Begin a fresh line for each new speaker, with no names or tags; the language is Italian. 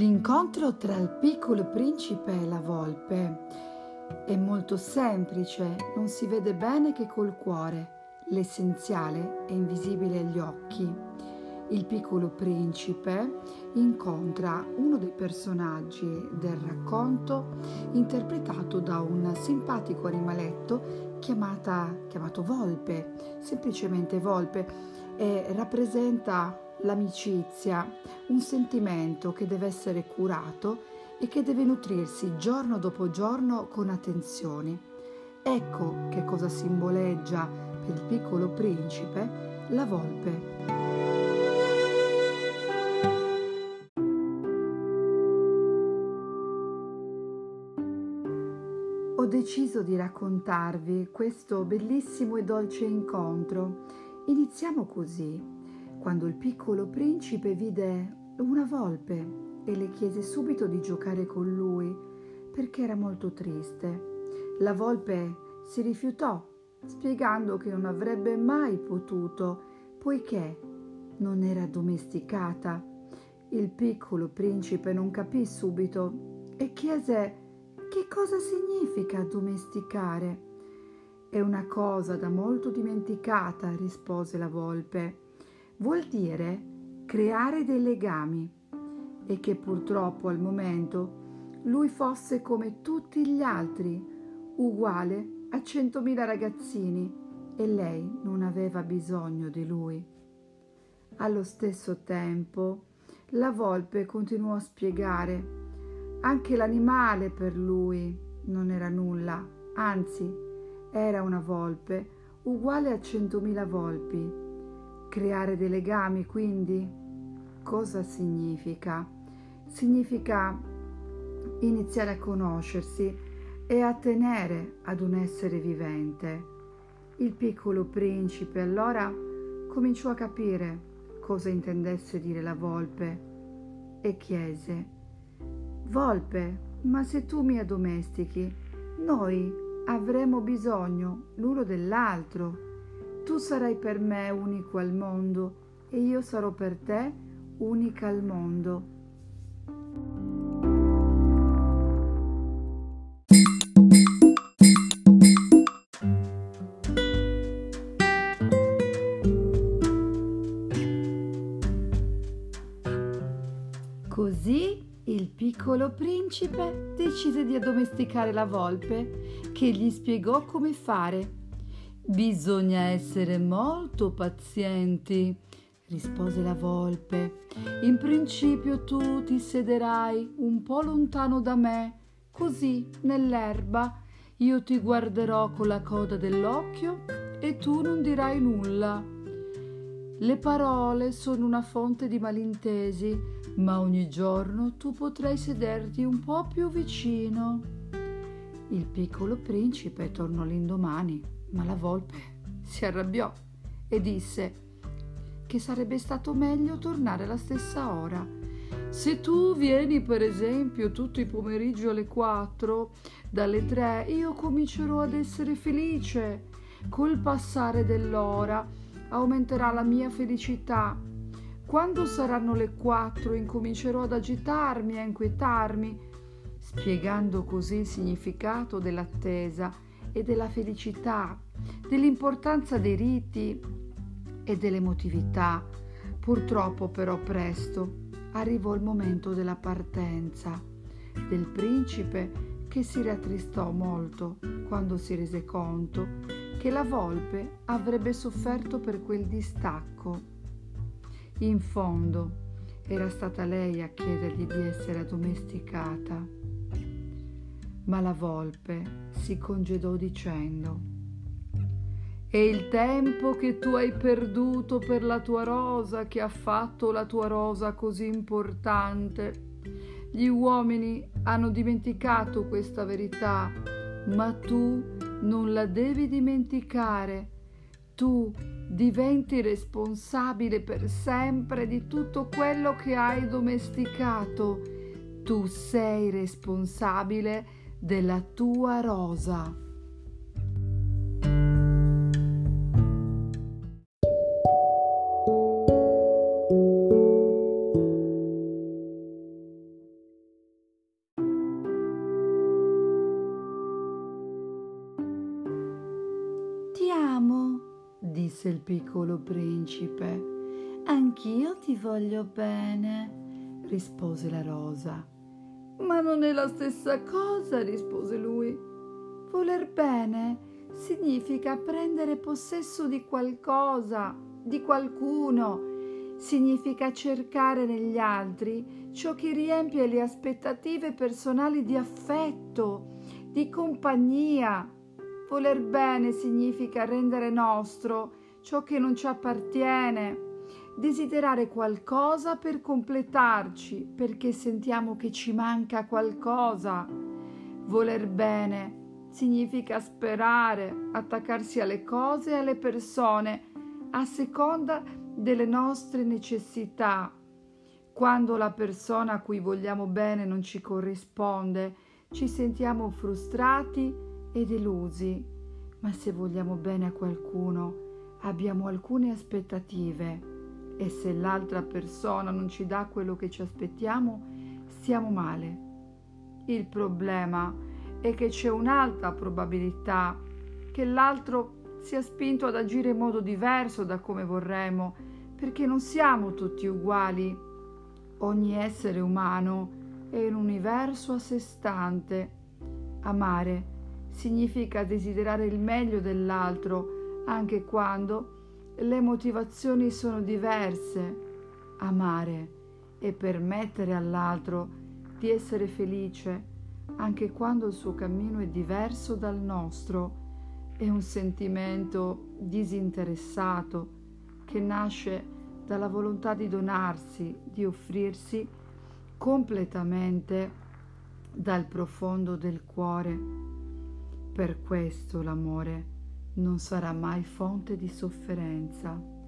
L'incontro tra il piccolo principe e la volpe è molto semplice, non si vede bene che col cuore, l'essenziale è invisibile agli occhi. Il piccolo principe incontra uno dei personaggi del racconto interpretato da un simpatico animaletto chiamata, chiamato Volpe, semplicemente Volpe, e rappresenta l'amicizia, un sentimento che deve essere curato e che deve nutrirsi giorno dopo giorno con attenzione. Ecco che cosa simboleggia per il piccolo principe la volpe. Ho deciso di raccontarvi questo bellissimo e dolce incontro. Iniziamo così quando il piccolo principe vide una volpe e le chiese subito di giocare con lui perché era molto triste. La volpe si rifiutò, spiegando che non avrebbe mai potuto, poiché non era domesticata. Il piccolo principe non capì subito e chiese che cosa significa domesticare. È una cosa da molto dimenticata, rispose la volpe vuol dire creare dei legami e che purtroppo al momento lui fosse come tutti gli altri, uguale a centomila ragazzini e lei non aveva bisogno di lui. Allo stesso tempo la volpe continuò a spiegare anche l'animale per lui non era nulla, anzi era una volpe uguale a centomila volpi Creare dei legami, quindi, cosa significa? Significa iniziare a conoscersi e a tenere ad un essere vivente. Il piccolo principe allora cominciò a capire cosa intendesse dire la volpe e chiese, Volpe, ma se tu mi addomestichi, noi avremo bisogno l'uno dell'altro tu sarai per me unico al mondo e io sarò per te unica al mondo. Così il piccolo principe decise di addomesticare la volpe, che gli spiegò come fare Bisogna essere molto pazienti, rispose la volpe. In principio tu ti sederai un po' lontano da me, così nell'erba io ti guarderò con la coda dell'occhio e tu non dirai nulla. Le parole sono una fonte di malintesi, ma ogni giorno tu potrai sederti un po' più vicino. Il piccolo principe tornò l'indomani ma la volpe si arrabbiò e disse che sarebbe stato meglio tornare alla stessa ora. Se tu vieni, per esempio, tutti i pomeriggi alle quattro, dalle tre, io comincerò ad essere felice. Col passare dell'ora aumenterà la mia felicità. Quando saranno le quattro incomincerò ad agitarmi, a inquietarmi, spiegando così il significato dell'attesa e della felicità, dell'importanza dei riti e dell'emotività. Purtroppo però presto arrivò il momento della partenza del principe che si rattristò molto quando si rese conto che la volpe avrebbe sofferto per quel distacco. In fondo era stata lei a chiedergli di essere addomesticata ma la volpe si congedò dicendo è il tempo che tu hai perduto per la tua rosa che ha fatto la tua rosa così importante. Gli uomini hanno dimenticato questa verità, ma tu non la devi dimenticare. Tu diventi responsabile per sempre di tutto quello che hai domesticato. Tu sei responsabile della tua rosa. Ti amo, disse il piccolo principe. Anch'io ti voglio bene, rispose la rosa. Ma non è la stessa cosa, rispose lui. Voler bene significa prendere possesso di qualcosa, di qualcuno, significa cercare negli altri ciò che riempie le aspettative personali di affetto, di compagnia. Voler bene significa rendere nostro ciò che non ci appartiene, desiderare qualcosa per completarci, perché sentiamo che ci manca qualcosa. Voler bene significa sperare, attaccarsi alle cose e alle persone a seconda delle nostre necessità. Quando la persona a cui vogliamo bene non ci corrisponde, ci sentiamo frustrati e delusi, ma se vogliamo bene a qualcuno abbiamo alcune aspettative e se l'altra persona non ci dà quello che ci aspettiamo, stiamo male. Il problema è che c'è un'alta probabilità che l'altro sia spinto ad agire in modo diverso da come vorremmo, perché non siamo tutti uguali. Ogni essere umano è un universo a sé stante. Amare significa desiderare il meglio dell'altro, anche quando le motivazioni sono diverse. Amare e permettere all'altro di essere felice, anche quando il suo cammino è diverso dal nostro è un sentimento disinteressato che nasce dalla volontà di donarsi, di offrirsi completamente dal profondo del cuore. Per questo l'amore non sarà mai fonte di sofferenza.